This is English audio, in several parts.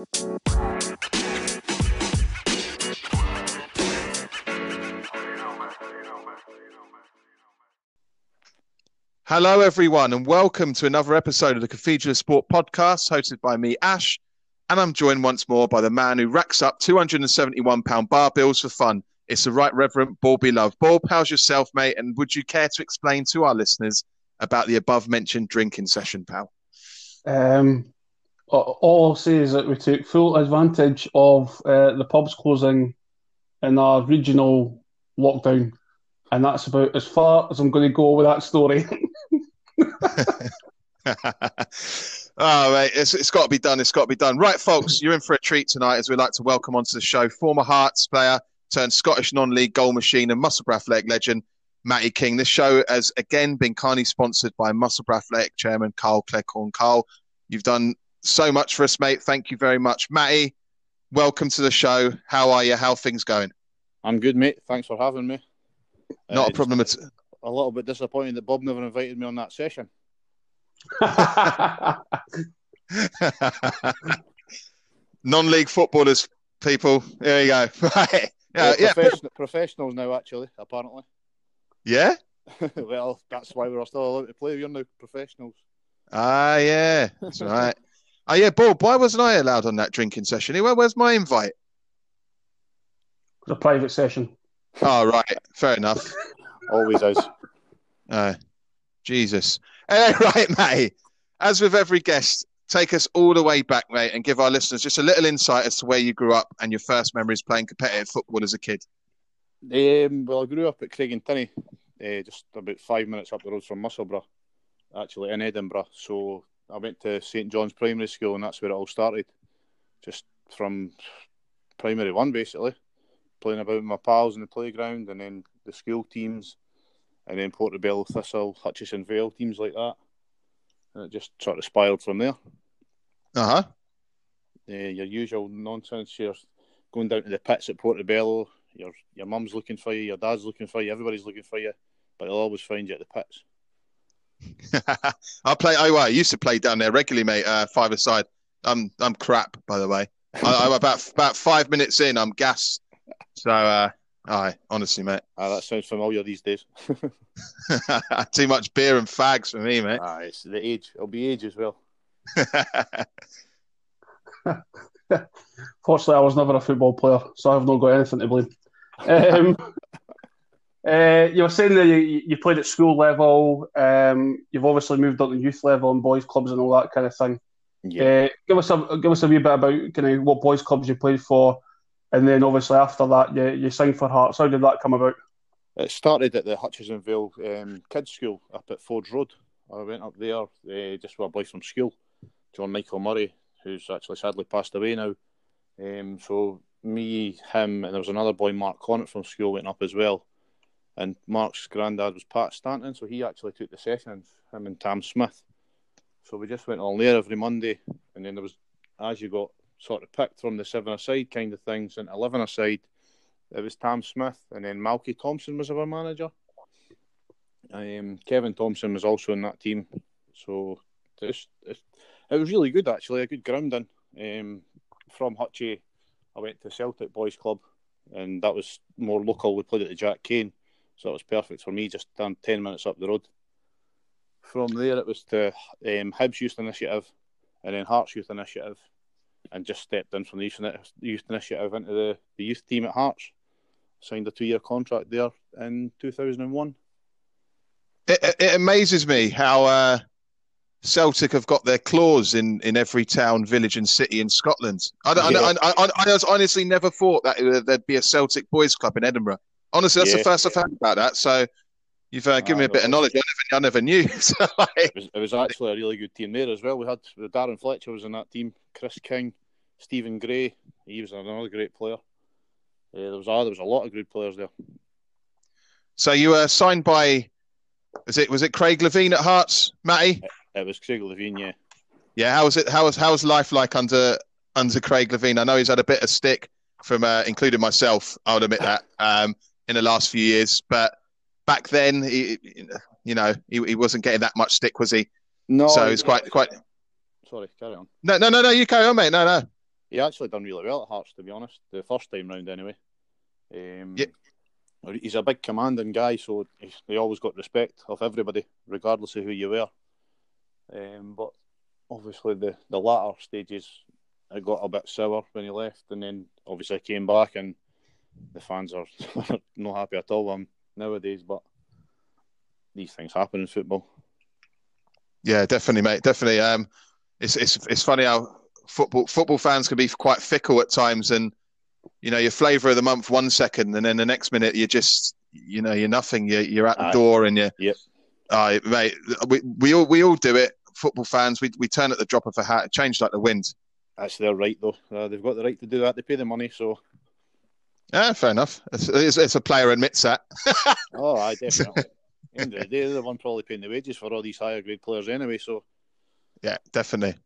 Hello, everyone, and welcome to another episode of the Cathedral of Sport podcast, hosted by me, Ash. And I'm joined once more by the man who racks up £271 bar bills for fun. It's the Right Reverend Bob Love. Bob, how's yourself, mate? And would you care to explain to our listeners about the above mentioned drinking session, pal? Um, all I'll say is that we took full advantage of uh, the pubs closing in our regional lockdown, and that's about as far as I'm going to go with that story. All right, it's, it's got to be done. It's got to be done. Right, folks, you're in for a treat tonight as we'd like to welcome onto the show former Hearts player turned Scottish non league goal machine and Musselburgh Athletic legend, Matty King. This show has again been kindly sponsored by Musselburgh Athletic chairman Carl Cleghorn. Carl, you've done so much for us, mate. Thank you very much. Matty, welcome to the show. How are you? How are things going? I'm good, mate. Thanks for having me. Not uh, a problem at all. A little bit disappointed that Bob never invited me on that session. Non-league footballers, people. There you go. Right. Yeah, yeah. Profession- professionals now, actually, apparently. Yeah. well, that's why we're still allowed to play. We're now professionals. Ah, yeah, that's right. Oh, yeah, Bob. Why wasn't I allowed on that drinking session? Where, where's my invite? A private session. Oh, right. Fair enough. Always is. Uh, Jesus. Hey, right, mate. As with every guest, take us all the way back, mate, and give our listeners just a little insight as to where you grew up and your first memories playing competitive football as a kid. Um, well, I grew up at Craig and Craigentinny, uh, just about five minutes up the road from Musselburgh, actually in Edinburgh. So I went to St John's Primary School, and that's where it all started. Just from primary one, basically, playing about with my pals in the playground, and then the school teams, and then Portobello, Thistle, Hutchison Vale, teams like that. And it just sort of spiraled from there. Uh-huh. Uh, your usual nonsense. You're going down to the pits at Portobello. Your your mum's looking for you. Your dad's looking for you. Everybody's looking for you, but they'll always find you at the pits. I play. Oh, I used to play down there regularly, mate. Uh, five aside. I'm I'm crap, by the way. I, am about about five minutes in. I'm gas. So, uh, aye, honestly, mate. Ah, that sounds familiar these days. Too much beer and fags for me, mate. Ah, it's the age. It'll be age as well. Fortunately, I was never a football player, so I've not got anything to blame. Um, uh, you were saying that you, you played at school level. Um, you've obviously moved up to youth level and boys clubs and all that kind of thing. Yeah. Uh, give us a give us a wee bit about kind of what boys clubs you played for, and then obviously after that you you signed for Hearts. How did that come about? It started at the Hutchinsonville Vale um, Kids School up at Fords Road. I went up there uh, just with a boy from school, John Michael Murray, who's actually sadly passed away now. Um, so me, him, and there was another boy, Mark Connett from school, went up as well. And Mark's granddad was Pat Stanton, so he actually took the sessions, him and Tam Smith. So we just went on there every Monday, and then there was, as you got sort of picked from the seven aside kind of things and eleven aside, it was Tam Smith, and then Malky Thompson was our manager. Um, Kevin Thompson was also in that team, so just it, was really good actually, a good grounding. Um, from Hutchie, I went to Celtic Boys Club, and that was more local. We played at the Jack Kane, so it was perfect for me, just down 10 minutes up the road. From there, it was to um, Hibs Youth Initiative and then Hearts Youth Initiative, and just stepped in from the Youth Initiative into the, the youth team at Hearts. Signed a two year contract there in 2001. It, it amazes me how uh, Celtic have got their claws in, in every town, village, and city in Scotland. I, yeah. I, I, I, honestly never thought that there'd be a Celtic boys club in Edinburgh. Honestly, that's yeah. the first I've heard about that. So you've uh, given me a bit of knowledge I never, I never knew. so, like... it, was, it, was, actually a really good team there as well. We had Darren Fletcher was in that team, Chris King, Stephen Gray. He was another great player. Uh, there was uh, there was a lot of good players there. So you were signed by, was it was it Craig Levein at Hearts, Matty? It was Craig Levein, yeah. Yeah, how was it? How was how was life like under under Craig Levein? I know he's had a bit of stick from, uh, including myself. I would admit that um, in the last few years, but back then, he, you know, he, he wasn't getting that much stick, was he? No. So it's quite quite. Sorry, carry on. No, no, no, no. You carry on, mate. No, no. he actually done really well at Hearts, to be honest. The first time round, anyway. Um, yeah. He's a big commanding guy, so he always got respect of everybody, regardless of who you were. Um, but obviously, the, the latter stages, it got a bit sour when he left, and then obviously came back, and the fans are not happy at all um, nowadays. But these things happen in football. Yeah, definitely, mate. Definitely. Um, it's it's it's funny how football football fans can be quite fickle at times, and you know, your flavour of the month one second, and then the next minute you're just, you know, you're nothing. You're you're at the Aye. door, and you're, yep. Uh, mate, we we all we all do it. Football fans, we we turn at the drop of a hat. It changed like the wind. That's their right, though. Uh, they've got the right to do that. They pay the money, so. Yeah, fair enough. It's, it's, it's a player admits that. oh, I definitely. end of the day, they're the one probably paying the wages for all these higher grade players anyway. So. Yeah, definitely.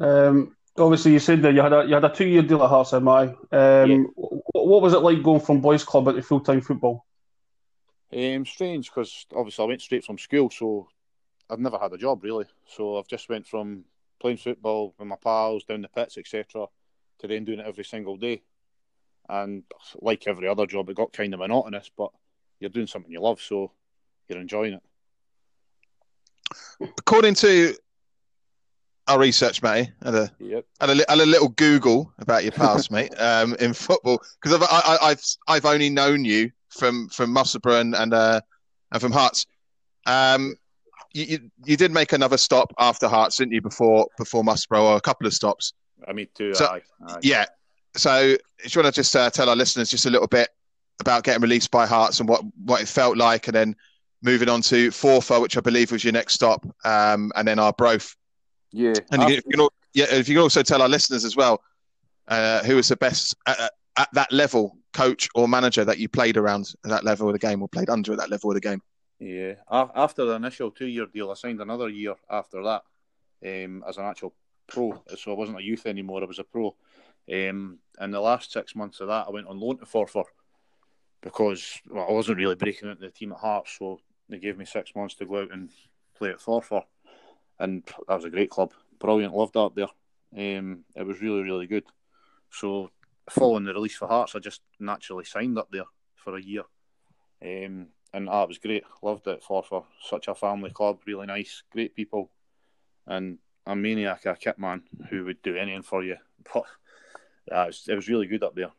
Um, obviously, you said that you had a you had a two year deal at Hearts, am I? Um, yeah. What was it like going from boys' club into full time football? Um, strange because obviously I went straight from school, so I've never had a job really. So I've just went from playing football with my pals down the pits, etc., to then doing it every single day. And like every other job, it got kind of monotonous, but you're doing something you love, so you're enjoying it. According to our research, mate. Had a, yep. had a, had a little Google about your past, mate, um, in football because I've I, I've I've only known you from from Musselburgh and and, uh, and from Hearts. Um, you, you, you did make another stop after Hearts, didn't you? Before before Musselburgh, or a couple of stops. I mean, too. So, aye, aye. Yeah. So, do you want to just uh, tell our listeners just a little bit about getting released by Hearts and what what it felt like, and then moving on to Forfar, which I believe was your next stop, um, and then Arbroath. Yeah, and you, you can, yeah, if you can also tell our listeners as well, uh, who was the best at, at, that level, coach or manager that you played around at that level of the game or played under at that level of the game. Yeah, after the initial two-year deal, I signed another year after that um, as an actual pro. So I wasn't a youth anymore; I was a pro. Um, in the last six months of that, I went on loan to Forfar because well, I wasn't really breaking into the team at Hearts, so they gave me six months to go out and play at Forfar and that was a great club. Brilliant, loved that there. Um, it was really, really good. So, following the release for Hearts, I just naturally signed up there for a year. Um, and that was great. Loved it for for such a family club, really nice, great people, and a maniac, a kit man who would do anything for you. But yeah, it, was, it was really good up there.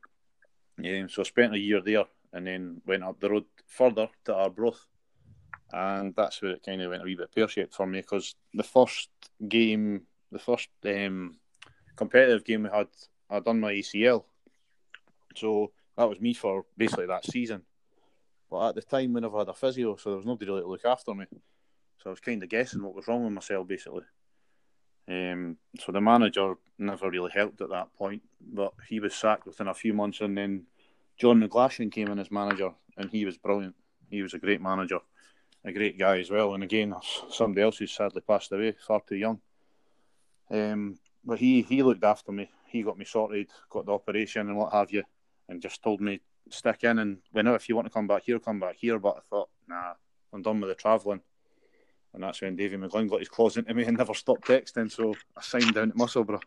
Um, so I spent a year there and then went up the road further to Arbroath and that's where it kind of went a wee bit pear shaped for me because the first game, the first um, competitive game we had, I'd done my ACL, so that was me for basically that season. But at the time, we never had a physio, so there was nobody really to look after me. So I was kind of guessing what was wrong with myself, basically. Um, so the manager never really helped at that point, but he was sacked within a few months, and then John McGlashan came in as manager, and he was brilliant. He was a great manager a great guy as well. And again, somebody else who's sadly passed away, far too young. Um, but he he looked after me. He got me sorted, got the operation and what have you, and just told me stick in and whenever if you want to come back here, come back here. But I thought, nah, I'm done with the travelling. And that's when Davy McGlynn got his claws into me and never stopped texting. So I signed down at Musselburgh.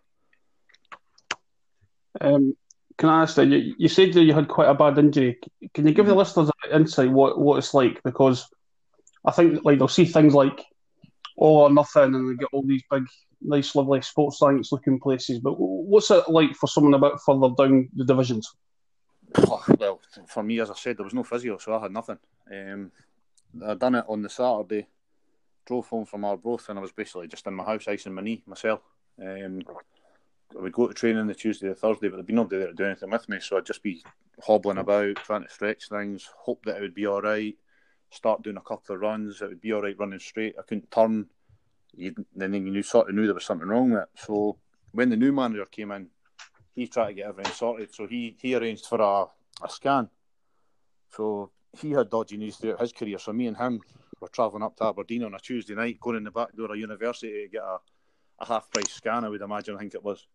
Um, can I ask that you, you said that you had quite a bad injury? Can you give the mm-hmm. listeners an insight what, what it's like? Because I think like they'll see things like all or nothing, and they get all these big, nice, lovely sports science looking places. But what's it like for someone a bit further down the divisions? Well, for me, as I said, there was no physio, so I had nothing. Um, I done it on the Saturday, drove home from Arbroath, and I was basically just in my house icing my knee myself. Um, I would go to training the Tuesday or Thursday, but there'd be nobody there to do anything with me, so I'd just be hobbling about, trying to stretch things, hope that it would be all right start doing a couple of runs. It would be all right running straight. I couldn't turn. You, then you knew, sort of knew there was something wrong with it. So when the new manager came in, he tried to get everything sorted. So he, he arranged for a, a scan. So he had dodgy knees throughout his career. So me and him were travelling up to Aberdeen on a Tuesday night, going in the back door of university to get a, a half price scan, I would imagine, I think it was.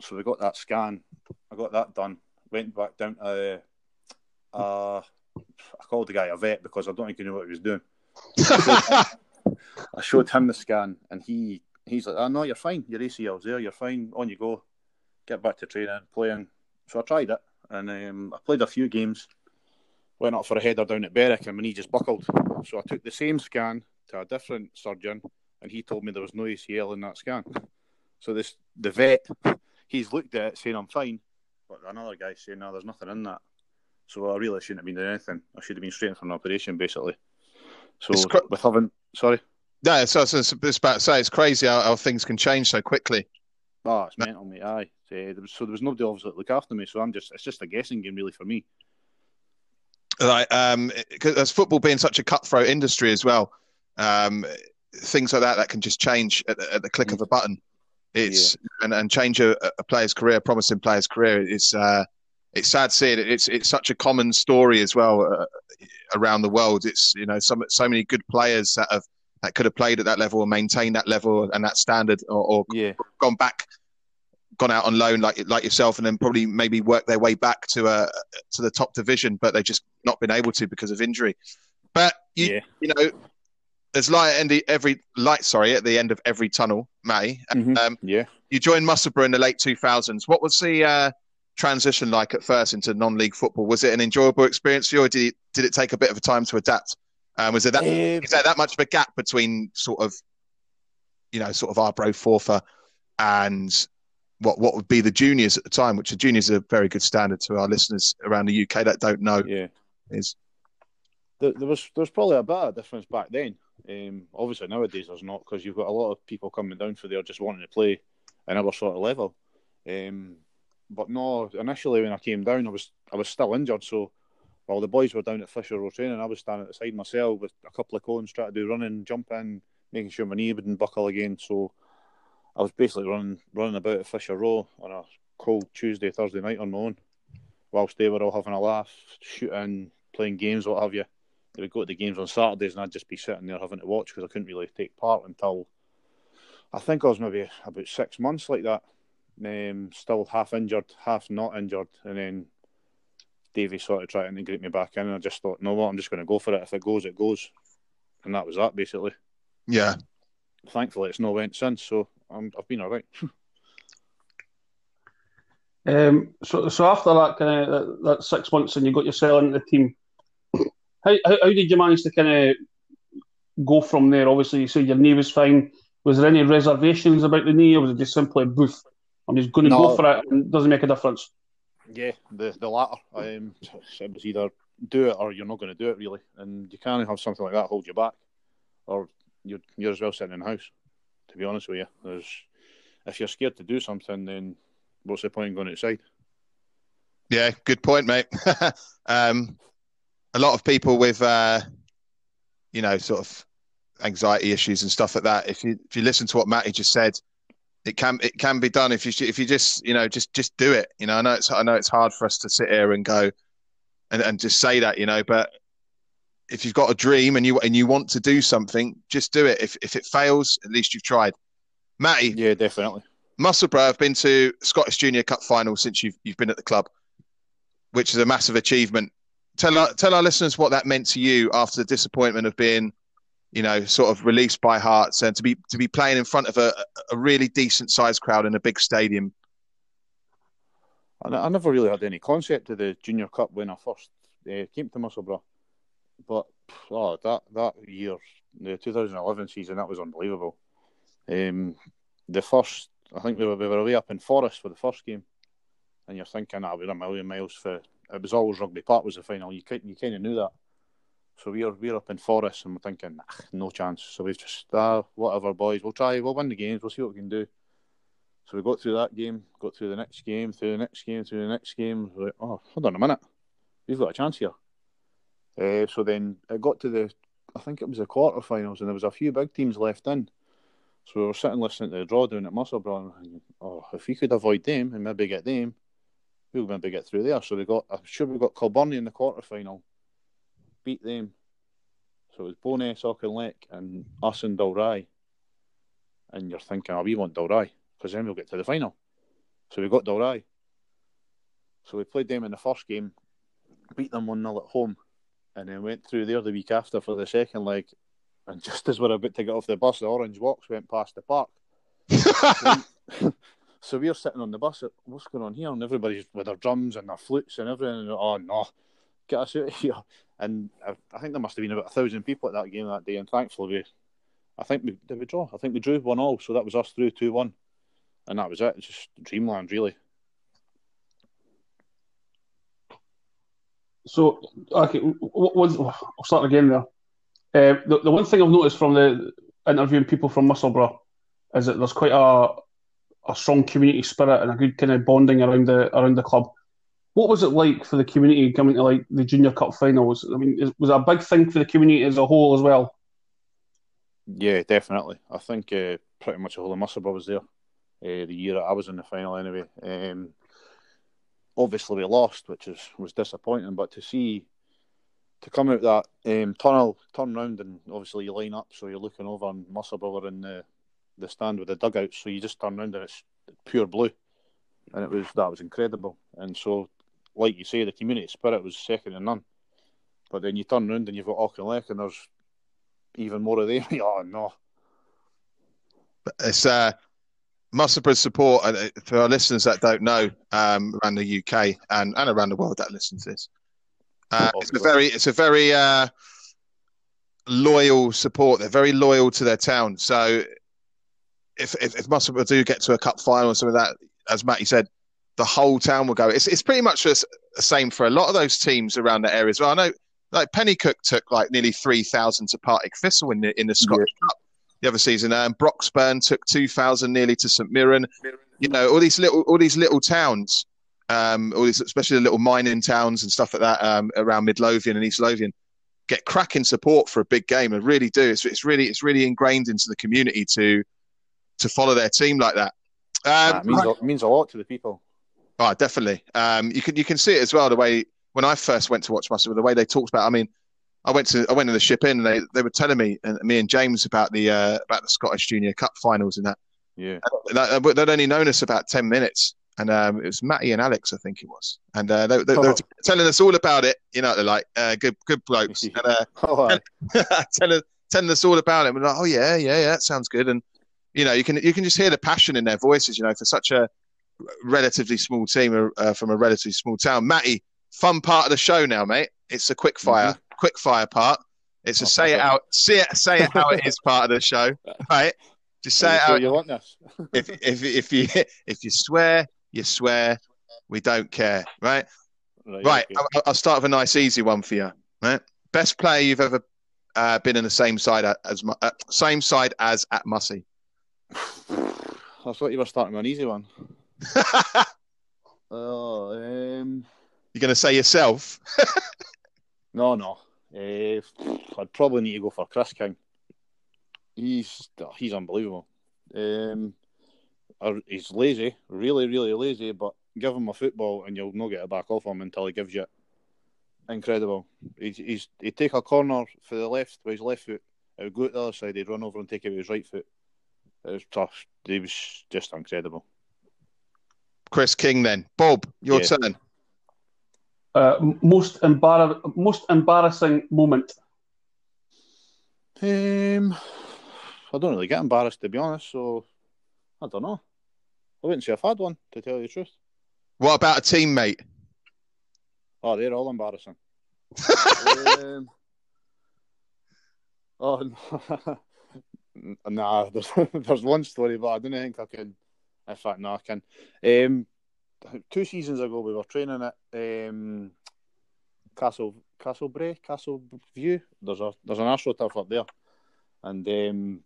So we got that scan. I got that done. Went back down to uh, I called the guy a vet because I don't think he knew what he was doing. I showed him the scan, and he he's like, "Oh no, you're fine. Your ACL's there. You're fine. On you go. Get back to training, playing." So I tried it, and um, I played a few games. Went up for a header down at Berwick, and my knee just buckled. So I took the same scan to a different surgeon, and he told me there was no ACL in that scan. So this the vet, he's looked at it saying I'm fine, but another guy saying no, there's nothing in that. So I really shouldn't have been doing anything. I should have been straight in for an operation, basically. So cr- with having, sorry. No, so it's, it's about to say it's crazy how, how, things can change so quickly. Oh, it's mental, mate. Aye. So there, was, so there was nobody obviously to look after me, so I'm just it's just a guessing game really for me. Like, um, as football being such a cutthroat industry as well, um, things like that that can just change at, at the click mm. of a button. It's yeah. and, and change a, a, player's career, a promising player's career. It's uh, it's sad seeing it. It's it's such a common story as well uh, around the world. It's you know some so many good players that have that could have played at that level and maintained that level and that standard, or, or yeah. gone back, gone out on loan like like yourself, and then probably maybe work their way back to a uh, to the top division, but they've just not been able to because of injury. But you yeah. you know there's light at the, every light sorry at the end of every tunnel, Matty. Mm-hmm. Um, yeah, you joined Musselburgh in the late 2000s. What was the uh, transition like at first into non-league football? Was it an enjoyable experience for you, or did it, did it take a bit of a time to adapt? Um, was there that um, is there that much of a gap between sort of, you know, sort of Arbroath Forfar and what what would be the juniors at the time? Which the juniors are a very good standard to our listeners around the UK that don't know. Yeah, is there, there was there was probably a bit of difference back then. Um, obviously nowadays there's not because you've got a lot of people coming down for there just wanting to play another sort of level. Um, but no, initially when I came down, I was I was still injured. So while the boys were down at Fisher Row training, I was standing at the side myself with a couple of cones, trying to do running, jumping, making sure my knee wouldn't buckle again. So I was basically running running about at Fisher Row on a cold Tuesday, Thursday night on my own, whilst they were all having a laugh, shooting, playing games, what have you. They would go to the games on Saturdays, and I'd just be sitting there having to watch because I couldn't really take part until I think I was maybe about six months like that um, still half injured, half not injured, and then Davey sort of tried to integrate me back in, and I just thought, no, what, I'm just going to go for it. If it goes, it goes, and that was that basically. Yeah. Thankfully, it's no went since, so i have been all right. um, so, so after that kind of that, that, six months, and you got yourself into the team, how, how, how did you manage to kind of go from there? Obviously, you said your knee was fine. Was there any reservations about the knee, or was it just simply boof? I'm just going to no. go for it. And it doesn't make a difference. Yeah, the the latter. Um, it was either do it or you're not going to do it really, and you can't have something like that hold you back, or you're you're as well sitting in the house. To be honest with you, there's if you're scared to do something, then what's the point in going outside? Yeah, good point, mate. um, a lot of people with, uh, you know, sort of anxiety issues and stuff like that. If you if you listen to what Matty just said, it can it can be done if you if you just you know just just do it. You know, I know it's I know it's hard for us to sit here and go and, and just say that, you know, but if you've got a dream and you and you want to do something, just do it. If if it fails, at least you've tried. Matty, yeah, definitely. Musselburgh have been to Scottish Junior Cup final since you've you've been at the club, which is a massive achievement. Tell our tell our listeners what that meant to you after the disappointment of being you know, sort of released by Hearts and to be to be playing in front of a, a really decent sized crowd in a big stadium. I, I never really had any concept of the Junior Cup when I first uh, came to Musselburgh, but oh, that that year, the 2011 season, that was unbelievable. Um, the first, I think we were, we were away up in Forest for the first game, and you're thinking, "I'll be a million miles for." It was always Rugby Park was the final. You you kind of knew that. So we're we're up in Forest, and we're thinking, nah, no chance. So we've just ah, whatever, boys. We'll try. We'll win the games. We'll see what we can do. So we got through that game, got through the next game, through the next game, through the next game. We're like, oh, hold on a minute, we've got a chance here. Uh, so then it got to the, I think it was the quarterfinals, and there was a few big teams left in. So we were sitting listening to the drawdown at Musselburgh. And, oh, if we could avoid them and maybe get them, we'll maybe get through there. So we got, I'm sure we got Kilbirnie in the quarterfinal beat them. So it was Bo'ness, Auchinleck, and us and Dalry. And you're thinking, oh, we want Dalry, because then we'll get to the final. So we got Dalry. So we played them in the first game, beat them 1 0 at home, and then went through there the week after for the second leg. And just as we're about to get off the bus, the Orange Box went past the park. so, so we're sitting on the bus. What's going on here? And everybody's with their drums and their flutes and everything. And, oh no, get us out of here! And I, I think there must have been about a thousand people at that game that day. And thankfully, we, I think we did we draw. I think we drew one all. So that was us through two one, and that was it. It's just dreamland, really. So, okay, what was I'll start again there. Uh, the, the one thing I've noticed from the interviewing people from Musselburgh is that there's quite a a strong community spirit and a good kind of bonding around the around the club. What was it like for the community coming to like the Junior Cup finals? I mean, it was a big thing for the community as a whole as well? Yeah, definitely. I think uh, pretty much the whole of Musselburgh was there uh, the year I was in the final anyway. Um, obviously, we lost, which is was disappointing. But to see to come out that um, tunnel, turn round, and obviously you line up, so you're looking over on Musselburgh in the the stand with the dugout. So you just turn round and it's pure blue, and it was that was incredible. And so, like you say, the community spirit was second to none. But then you turn round and you've got Auchinleck, and there's even more of them. oh no! It's uh, Musselburgh support uh, for our listeners that don't know um, around the UK and, and around the world that listen to this. Uh, it's a very it's a very uh, loyal support. They're very loyal to their town. So if if, if Musselburgh do get to a cup final or something like that, as Matty said, the whole town will go. It's it's pretty much the same for a lot of those teams around the area as well. I know like Penicuik took like nearly three thousand to Partick Thistle in the in the Scottish yeah. Cup the other season. Um, Broxburn took two thousand nearly to St Mirren. You know all these little all these little towns um, all these, especially the little mining towns and stuff like that um, around Midlothian and East Lothian, get cracking support for a big game and really do. It's, it's really it's really ingrained into the community to to follow their team like that. Um, means, right. means a lot to the people. Oh, definitely. Um, you can you can see it as well the way when I first went to watch Muscle, the way they talked about. I mean, I went to I went to the ship in and they, they were telling me and me and James about the uh, about the Scottish Junior Cup finals and that. Yeah, they'd only known us about ten minutes, and um, it was Matty and Alex, I think it was, and uh, they, they, oh. they, were telling us all about it. You know, they're like uh, good, good blokes, and, uh, oh, telling, telling us all about it. We're like, oh yeah, yeah, yeah, that sounds good, and you know, you can you can just hear the passion in their voices. You know, for such a relatively small team uh, from a relatively small town. Matty, fun part of the show now, mate. It's a quick fire, mm-hmm. Quick fire part. It's a oh, say it out, say it, say it how it is part of the show, right? Just say it out. You want this? if if if you if you swear, you swear, we don't care, right? Right. right. I'll, I'll, start with a nice, easy one for you. Right. Best player you've ever uh, been in the same side as uh, same side as at Mussy. I thought you were starting with an easy one. oh, um... You're going to say yourself? no, no. Uh, I'd probably need to go for Chris King. He's he's unbelievable. Um, he's lazy, really, really lazy. But give him a football and you'll not get it back off him until he gives you it. Incredible. He's, he's he'd take a corner for the left with his left foot. It would go to the other side. He'd run over and take it with his right foot. It was tough. He was just incredible. Chris King, then Bob, your yeah. turn. Uh, most embar- most embarrassing moment. Um, I don't really get embarrassed to be honest. So I don't know. I wouldn't say I've had one, to tell you the truth. What about a teammate? Oh, they're all embarrassing. um, oh, no. nah, there's, there's one story, but I don't think I can. In fact, no, I can. Um, two seasons ago, we were training at um, Castle Castlebrae, Castle View. There's a there's an astroturf up there, and um,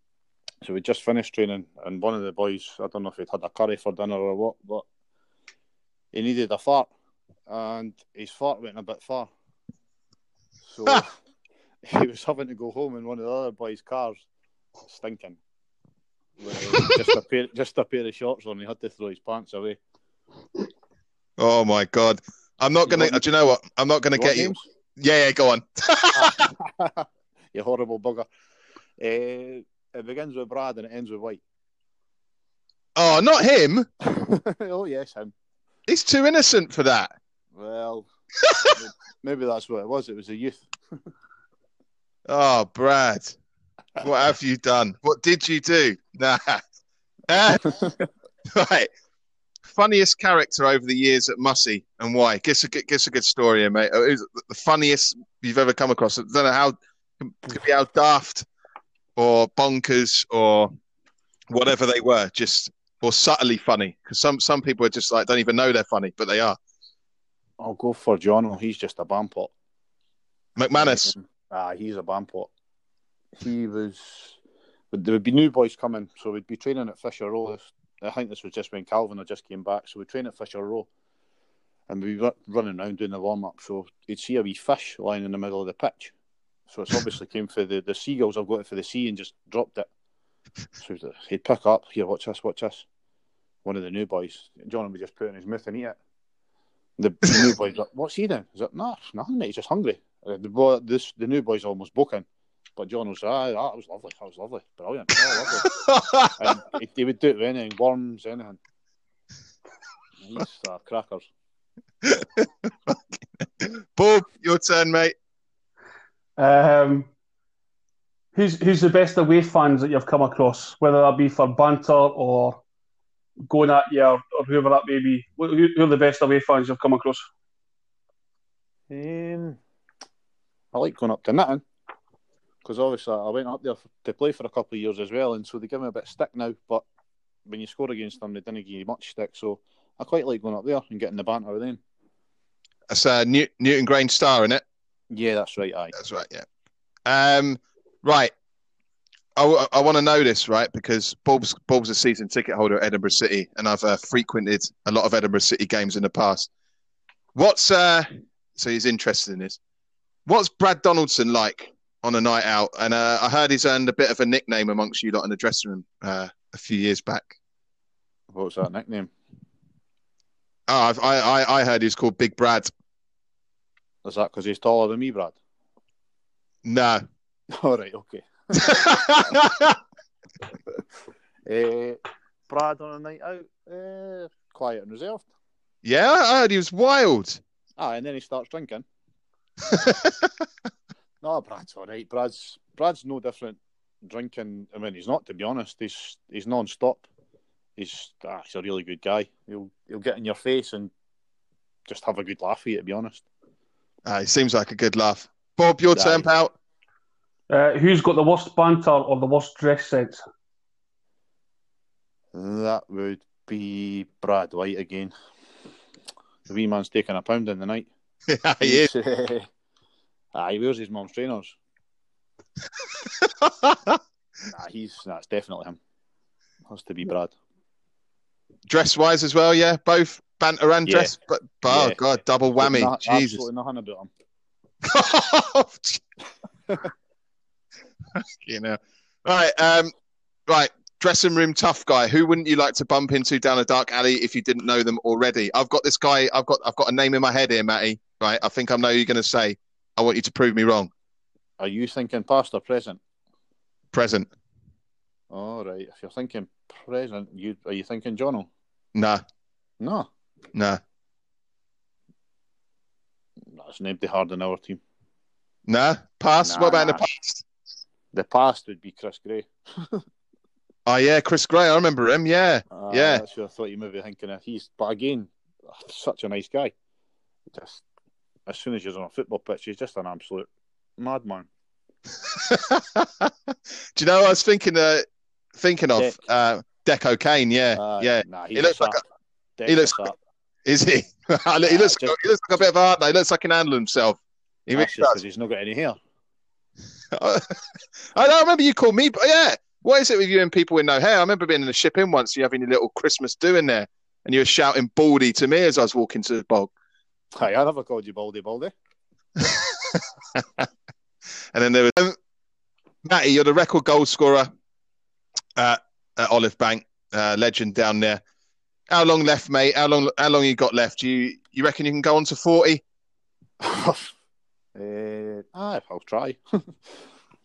so we just finished training, and one of the boys, I don't know if he'd had a curry for dinner or what, but he needed a fart, and his fart went a bit far. So he was having to go home in one of the other boys' cars, stinking. just a pair, just a pair of shorts on. He had to throw his pants away. Oh my god! I'm not gonna. Do you know what? I'm not gonna get names? you. Yeah, yeah. Go on. you horrible bugger. Uh, it begins with Brad and it ends with White. Oh, not him. oh yes, him. He's too innocent for that. Well, maybe that's what it was. It was a youth. oh, Brad, what have you done? What did you do? Nah. Uh, right. Funniest character over the years at Mussy and why? Give us a, give us a good story here, mate. Uh, Who's the funniest you've ever come across? I don't know how, could be how daft or bonkers or whatever they were, just or subtly funny. Because some, some people are just like, don't even know they're funny, but they are. I'll go for John. He's just a bampot. McManus. Um, Ah, he's a bampot. He was. but There would be new boys coming, so we'd be training at Fisher Row. This- I think this was just when Calvin had just came back, so we'd train at Fisher Row, and we were running around doing the warm up. So you'd see a wee fish lying in the middle of the pitch. So it's obviously came for the the seagulls. I've got it for the sea and just dropped it. So he'd- pick up here. Watch this. Watch this. One of the new boys, John would just put in his mouth and eat it. The, new boys, like, what's he doing? Is it no, it's nothing. mate, He's just hungry. Uh, the boy, this the new boy's almost booking, but John was ah, that was lovely. That was lovely, brilliant, oh, lovely. and he, he would do it with anything, worms, anything. He's uh, crackers. Bob, your turn, mate. Um, who's who's the best away fans that you've come across, whether that be for banter or going at you or, or whoever that may be? Who, who are the best away fans you've come across? Um, I like going up to Nitton because obviously I went up there to play for a couple of years as well, and so they give me a bit of stick now. But when you score against them, they didn't give you much stick. So I quite like going up there and getting the banter with them. That's uh, New- Newton Grange Star, in it? Yeah, that's right. Aye. That's right, yeah. Um, right. I, want to know this, right? Because Bob's Bob's a season ticket holder at Edinburgh City, and I've uh, frequented a lot of Edinburgh City games in the past. What's uh? So he's interested in this. What's Brad Donaldson like on a night out? And uh, I heard he's earned a bit of a nickname amongst you lot in the dressing room uh, a few years back. What's that nickname? Oh, I've, I I I heard he's called Big Brad. Is that because he's taller than me, Brad? No. All right, okay. Uh, Brad on a night out, uh, quiet and reserved. yeah, I heard he was wild. Ah, and then he starts drinking. no, Brad's all right. Brad's Brad's no different drinking. I mean, he's not to be honest. He's he's non-stop. He's ah, he's a really good guy. He'll he'll get in your face and just have a good laugh with you. To be honest, Ah, he seems like a good laugh. Bob, your Yeah, turn, he- pal. Uh, who's got the worst banter or the worst dress sense? that would be Brad White again. The wee man's taking a pound in the night. Yeah, he is. ah, he wears his mum's trainers. Nah, he's that's definitely him. Has to be Brad. dress wise as well, yeah. Both banter and Yeah. dress, but, but oh Yeah. god, double whammy. No- Jesus. Absolutely nothing about him. you know. Right, um, right. Dressing room tough guy. Who wouldn't you like to bump into down a dark alley if you didn't know them already? I've got this guy. I've got. I've got a name in my head here, Matty. Right. I think I know who you're going to say. I want you to prove me wrong. Are you thinking past or present? Present. All right. If you're thinking present, you are you thinking Jono? Nah. No, Nah. that's nobody hard in our team. Nah. Pass. Nah, what about in the past? The past would be Chris Gray. Oh yeah, Chris Gray. I remember him. Yeah. Uh, Yeah. that's who I thought you may be thinking of. He's, but again, such a nice guy. Just as soon as he's on a football pitch, he's just an absolute madman. Do you know? what I was thinking. Uh, thinking of uh, Deco Kane. Yeah. Uh, yeah. Nah, He he's looks a like sap. he looks a sap. Is he? he looks. Nah, he looks like a bit of a hard. He looks like he can handle himself. He really That's just 'cause does. he's not got any hair. I don't remember you called me, but yeah. What is it with you and people with no hair? I remember being in the ship in once, you having your little Christmas do in there, and you were shouting baldy to me as I was walking to the bog. Hi, I never called you Baldy Baldy. And then there was um, Matty, you're the record goal scorer at, at Olive Bank, uh, legend down there. How long left, mate? How long? How long you got left? You you reckon you can go on to forty? uh, ah, I'll try.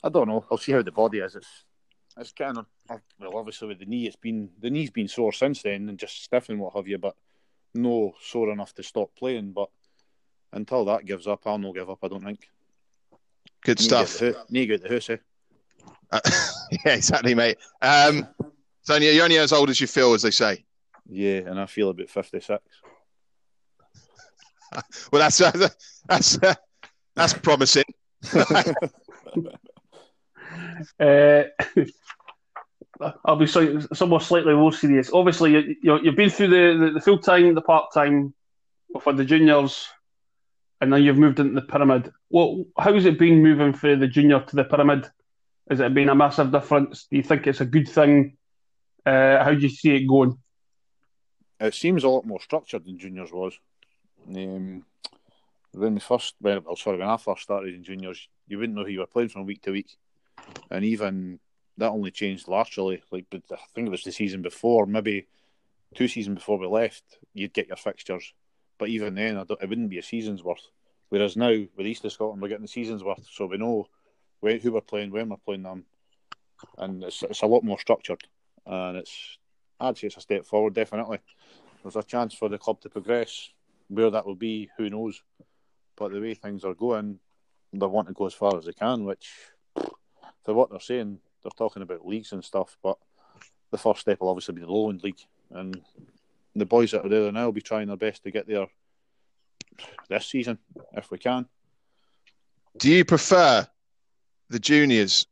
I don't know. I'll see how the body is. It's it's kind of well, obviously with the knee, it's been the knee's been sore since then, and just stiff and what have you. But no sore enough to stop playing. But until that gives up, I'll not give up. I don't think. Good Need stuff. get the hoo- Need to get the hoose. Eh? Uh, yeah, exactly, mate. Um, So you're only as old as you feel, as they say. Yeah, and I feel about 56. Well, that's uh, that's uh, that's promising. Uh, I'll be so, somewhat slightly more serious. Obviously, you, you, you've been through the, the, the full time, the part time, for the juniors, and then you've moved into the pyramid. Well, how's it been moving from the junior to the pyramid? Has it been a massive difference? Do you think it's a good thing? Uh, how do you see it going? It seems a lot more structured than juniors was. Um, when we first, well, oh, sorry, when I first started in juniors, you wouldn't know who you were playing from week to week, and even that only changed laterally. Like, but I think it was the season before, maybe two seasons before we left, you'd get your fixtures, but even then, it wouldn't be a season's worth. Whereas now with East of Scotland, we're getting the season's worth, so we know where, who we're playing, when we're playing them, and it's it's a lot more structured, and it's I'd say it's a step forward, definitely. There's a chance for the club to progress. Where that will be, who knows? But the way things are going, they want to go as far as they can, which, for what they're saying, they're talking about leagues and stuff, but the first step will obviously be the Lowland League. And the boys that are there now will be trying their best to get there this season, if we can. Do you prefer the juniors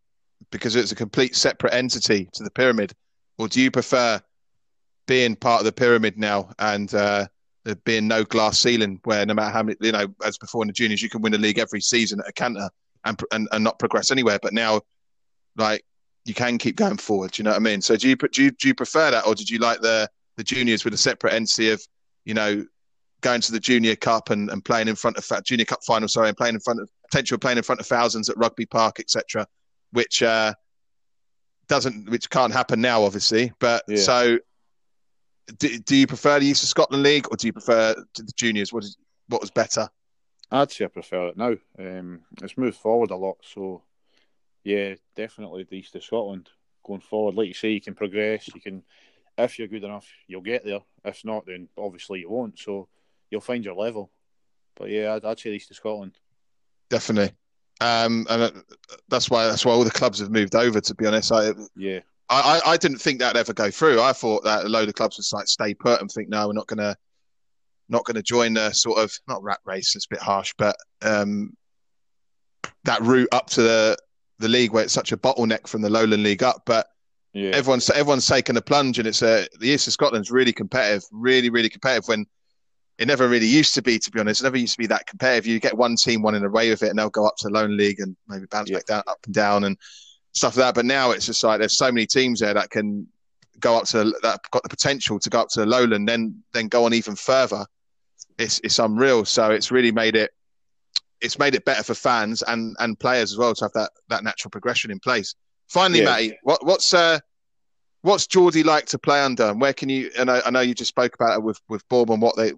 because it's a complete separate entity to the pyramid, or do you prefer being part of the pyramid now and uh, there being no glass ceiling where no matter how many, you know, as before in the juniors, you can win a league every season at a canter and, and, and not progress anywhere. But now, like, you can keep going forward. Do you know what I mean? So do you, do you, do you prefer that or did you like the, the juniors with a separate NC of, you know, going to the junior cup and, and playing in front of that junior cup final, sorry, and playing in front of potential playing in front of thousands at rugby park, etc., which uh, doesn't, which can't happen now, obviously. But Yeah. so, do, do you prefer the East of Scotland League or do you prefer the juniors? What is what was better? I'd say I prefer it now. Um, it's moved forward a lot, so yeah, definitely the East of Scotland going forward. Like you say, you can progress. You can, if you're good enough, you'll get there. If not, then obviously you won't. So you'll find your level. But yeah, I'd, I'd say the East of Scotland. Definitely, um, and uh, that's why that's why all the clubs have moved over. To be honest, I, Yeah, I, I didn't think that'd ever go through. I thought that a load of clubs would like stay put and think, no, we're not gonna not gonna join the sort of not rat race. It's a bit harsh, but um, that route up to the the league where it's such a bottleneck from the Lowland League up. But yeah, everyone's everyone's taken a plunge, and it's a the East of Scotland's really competitive, really really competitive. When it never really used to be, to be honest, it never used to be that competitive. You get one team running away with it, and they'll go up to the lone League and maybe bounce Yeah. back down, up and down, and stuff like that. But now it's just like there's so many teams there that can go up to that got the potential to go up to the Lowland, then then go on even further. It's it's unreal. So it's really made it it's made it better for fans and and players as well to have that that natural progression in place. Finally, Yeah. Matty, what what's uh what's Geordie like to play under, and where can you? And I, I know you just spoke about it with with Bourbon, what they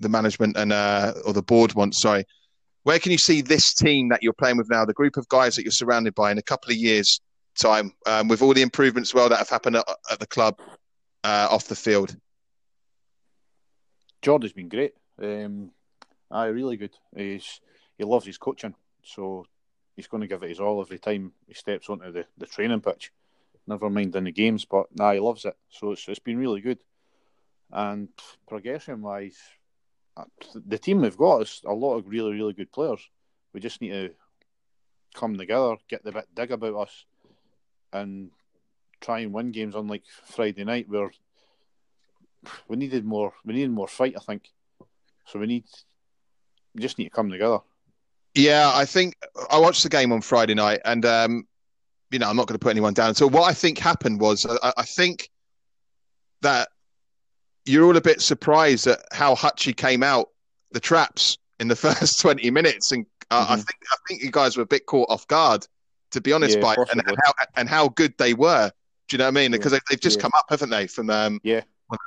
the management and uh or the board wants. Sorry, where can you see this team that you're playing with now, the group of guys that you're surrounded by in a couple of years' time, um, with all the improvements well that have happened at, at the club uh, off the field? Jordan's been great. Um, aye, really good. He's he loves his coaching, so he's going to give it his all every time he steps onto the, the training pitch. Never mind in the games, but nah, he loves it. So it's it's been really good. And progression wise, uh, the team we've got is a lot of really really good players. We just need to come together, get the bit dig about us, and try and win games. Unlike Friday night, where we needed more, we needed more fight. I think. So we need, we just need to come together. Yeah, I think I watched the game on Friday night, and um, you know I'm not going to put anyone down. So what I think happened was I, I think that you're all a bit surprised at how Hutchie came out the traps in the first 20 minutes, and uh, I Mhm. think I think you guys were a bit caught off guard, to be honest, Yeah, by and, how and how good they were. Do you know what I mean? Yeah, Because they, they've just yeah. come up, haven't they, from um, Yeah,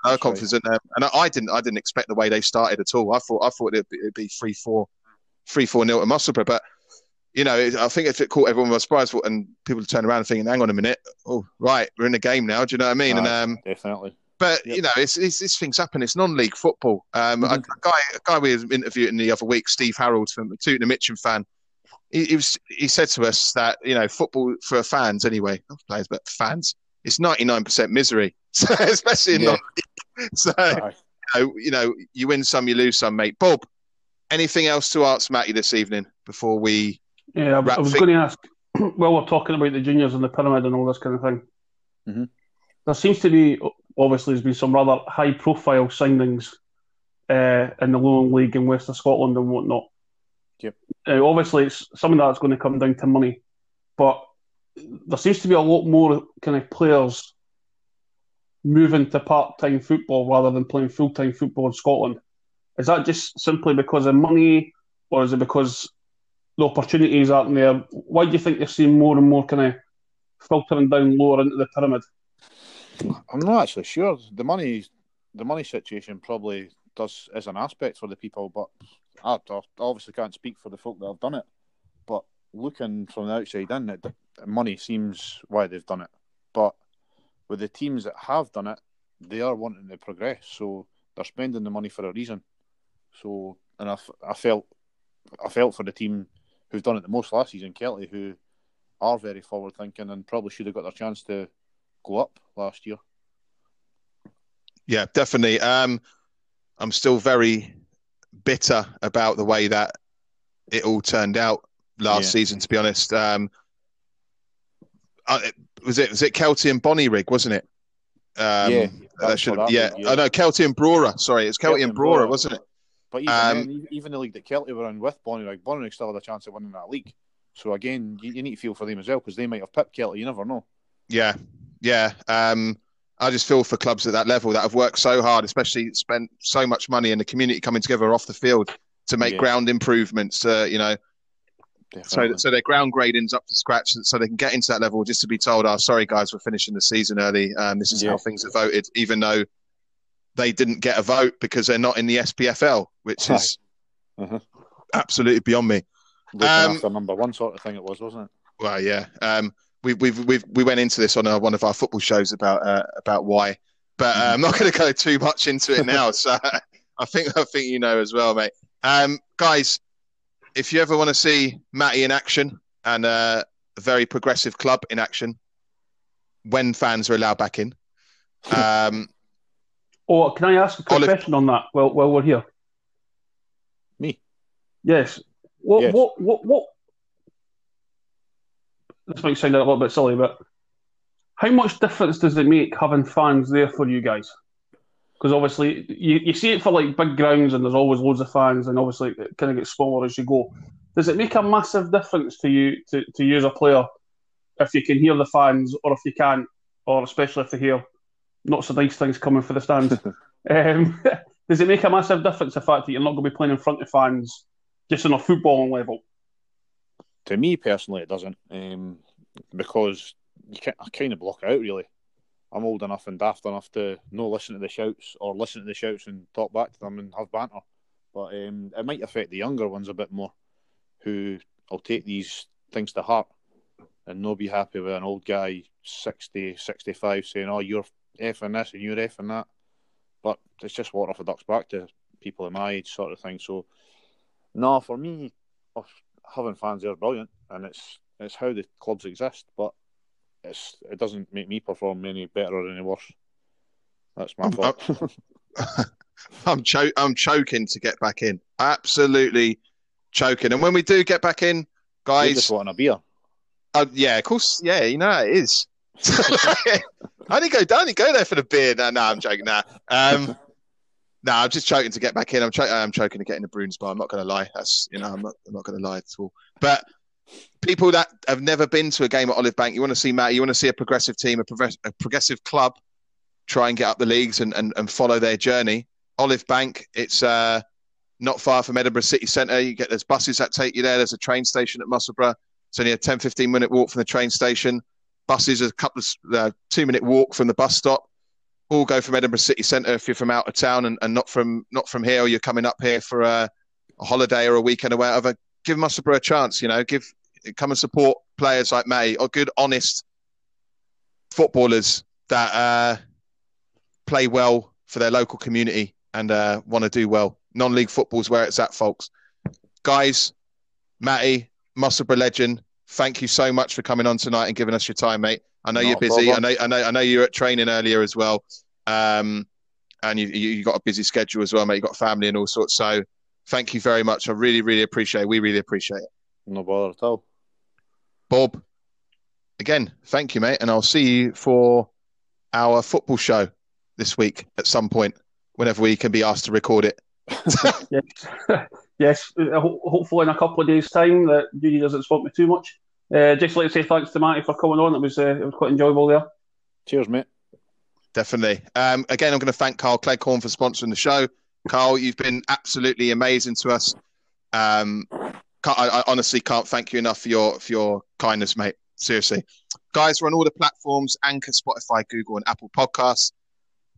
our that's conference, and, um, and I, I didn't I didn't expect the way they started at all. I thought I thought it'd be, it'd be three four, three four nil to Musselburgh, but you know it, I think if it caught everyone by surprise, and people turn around and thinking, "Hang on a minute, oh right, we're in the game now." Do you know what I mean? and um, definitely. but Yep. you know, it's, it's these things happen. It's non-league football. Um, a, Mhm. a guy, a guy we interviewed in the other week, Steve Harold from the Tooting and Mitcham fan. He, he was he said to us that you know football for fans anyway, not players but fans. it's ninety nine percent misery, so, especially in Yeah. non So Aye. you know, you know, you win some, you lose some, mate. Bob, anything else to ask Matty this evening before we? Yeah, I, was- I was Wrap going to ask. Well, we're talking about the juniors and the pyramid and all this kind of thing. Mhm. There seems to be, obviously, there's been some rather high-profile signings uh, in the Lowland League in West of Scotland and whatnot. Yep. Uh, obviously, it's some of that's going to come down to money, but there seems to be a lot more kind of players moving to part-time football rather than playing full-time football in Scotland. Is that just simply because of money, or is it because the opportunities aren't there? Why do you think you're seeing more and more kind of filtering down lower into the pyramid? I'm not actually sure. The money, the money situation probably does is an aspect for the people, but I, obviously can't speak for the folk that have done it. But looking from the outside in, it, money seems why they've done it. But with the teams that have done it, they are wanting to progress, so they're spending the money for a reason. So, and I, I felt, I felt for the team who've done it the most last season, Kelty, who are very forward thinking and probably should have got their chance to go up last year. Yeah, definitely. Um, I'm still very bitter about the way that it all turned out last Yeah. season. To be honest, um, I, was it was it Kelty and Bonnyrigg, wasn't it? Um, Yeah, that should what have, that yeah. yeah. I know Kelty and Brora. Sorry, it's Kelty, Kelty and and Brora, Brora. wasn't it? But even Um, then, even the league that Kelty were in with Bonnyrigg, Bonnyrigg still had a chance of winning that league. So again, you, you need to feel for them as well because they might have pipped Kelty. You never know. Yeah, yeah. Um, I just feel for clubs at that level that have worked so hard, especially spent so much money in the community coming together off the field to make Yeah. ground improvements. Uh, you know, so Definitely. so their ground grading's up to scratch, so they can get into that level. Just to be told, "Oh, sorry guys, we're finishing the season early. Um, this is Yeah. how things are voted," even though they didn't get a vote because they're not in the SPFL, which is Uh-huh. absolutely beyond me. Looking um, after number one sort of thing it was, wasn't it? Well, yeah. Um, we we've we've we went into this on one of our football shows about uh, about why, but uh, I'm not going to go too much into it now. so I think I think you know as well, mate. Um, guys, if you ever want to see Matty in action and uh, a very progressive club in action, when fans are allowed back in, um, Oh, can I ask a quick Olive- question on that while, while we're here? Me. Yes. What, Yes. what, what, what? This might sound a little bit silly, but how much difference does it make having fans there for you guys? Because obviously, you, you see it for like big grounds and there's always loads of fans, and obviously it kind of gets smaller as you go. Does it make a massive difference to you to, to you as a player if you can hear the fans or if you can't, or especially if they hear not so nice things coming for the stands? um, does it make a massive difference the fact that you're not going to be playing in front of fans just on a footballing level? To me personally, it doesn't, um, because you can't, I kind of block it out. Really, I'm old enough and daft enough to not listen to the shouts or listen to the shouts and talk back to them and have banter. But um, it might affect the younger ones a bit more, who will take these things to heart and not be happy with an old guy 60, 65 saying, "Oh, you're effing this and you're effing that." But it's just water off a duck's back to people of my age, sort of thing. So, no, for me, having fans there is brilliant, and it's it's how the clubs exist. But it's it doesn't make me perform any better or any worse. That's my I'm- fault. I'm cho- I'm choking to get back in. Absolutely choking. And when we do get back in, You're guys, just wanting a beer. uh, yeah, of course, yeah, you know how it is. I only go down, you go there for the beer. No, no, I'm joking. Nah, um, no, I'm just choking to get back in. I'm, cho- I'm choking to get in the Bruins bar. I'm not going to lie. That's you know, I'm not, I'm not going to lie at all. But people that have never been to a game at Olive Bank, you want to see Matt, you want to see a progressive team, a, progress- a progressive club, try and get up the leagues and, and, and follow their journey. Olive Bank, it's uh, not far from Edinburgh City Centre. You get there's buses that take you there. There's a train station at Musselburgh. It's only a 10, 15 minute walk from the train station. Buses a couple of uh, two minute walk from the bus stop. All go from Edinburgh City Centre if you're from out of town and, and not from not from here or you're coming up here for a, a holiday or a weekend or whatever. Give Musselburgh a chance. You know, give come and support players like May or good, honest footballers that uh, play well for their local community and uh, want to do well. Non-league football's where it's at, folks. Guys, Matty, Musselburgh legend, thank you so much for coming on tonight and giving us your time, mate. I know Not you're busy. I know, I know, I know you're at training earlier as well. Um, and you, you you got a busy schedule as well, mate. You got family and all sorts. So thank you very much. I really, really appreciate it. We really appreciate it. No bother at all. Bob, again, thank you, mate. And I'll see you for our football show this week at some point, whenever we can be asked to record it. Yes, yes. uh, ho- Hopefully, in a couple of days' time, that Judy doesn't spoke me too much. Uh, just like to say thanks to Matty for coming on. It was uh, it was quite enjoyable there. Cheers, mate. Definitely. Um, again, I'm going to thank Carl Cleghorn for sponsoring the show. Carl, you've been absolutely amazing to us. Um, I, I honestly can't thank you enough for your for your kindness, mate. Seriously, guys, we're on all the platforms: Anchor, Spotify, Google, and Apple Podcasts.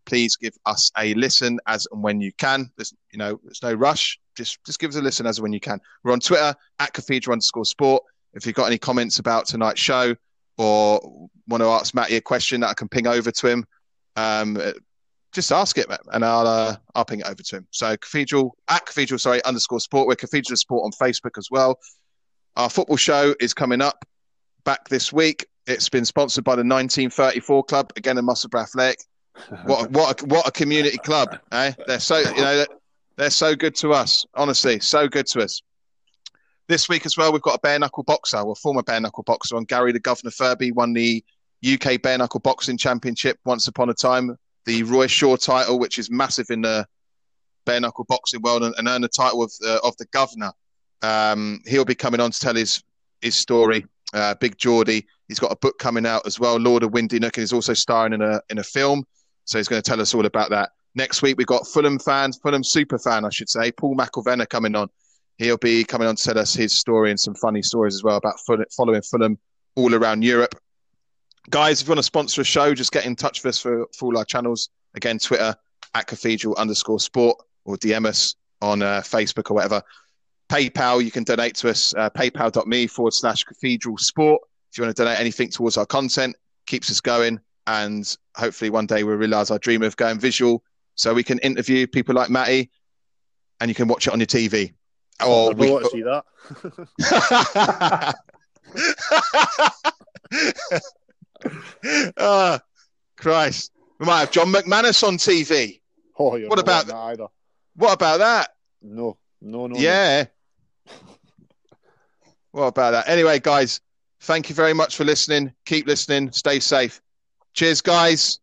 Please give us a listen as and when you can. There's you know, there's no rush. Just just give us a listen as when you can. We're on Twitter at Cathedral underscore Sport. If you've got any comments about tonight's show or want to ask Matty a question that I can ping over to him, um, just ask it, and I'll uh, I'll ping it over to him. So Cathedral at Cathedral, sorry, underscore Sport. We're Cathedral Sport on Facebook as well. Our football show is coming up back this week. It's been sponsored by the 1934 Club again in Musselburgh Lake. What a, what a, what a community club, eh? They're so you know they're so good to us. Honestly, so good to us. This week as well, we've got a bare knuckle boxer, well, former bare knuckle boxer, on Gary the Governor Firby won the UK bare knuckle boxing championship once upon a time. The Roy Shaw title, which is massive in the bare knuckle boxing world, and, and earned the title of uh, of the Governor. Um, he'll be coming on to tell his his story. Uh, Big Geordie, he's got a book coming out as well. Lord of Windy Nook, and he's also starring in a in a film. So he's going to tell us all about that. Next week we've got Fulham fans, Fulham super fan, I should say, Paul McElvenna coming on. He'll be coming on to tell us his story and some funny stories as well about following Fulham all around Europe. Guys, if you want to sponsor a show, just get in touch with us for, for all our channels. Again, Twitter at cathedral underscore sport or DM us on uh, Facebook or whatever. PayPal, you can donate to us, uh, paypal.me forward slash cathedral sport. If you want to donate anything towards our content, keeps us going. And hopefully one day we'll realize our dream of going visual so we can interview people like Matty and you can watch it on your TV. Or I we, want to see that. Ah, Christ. We might have John McManus on TV. Oh, What about- that either? What about that? No, no, no. no. yeah. What about that? Anyway, guys, thank you very much for listening. Keep listening. Stay safe. Cheers, guys.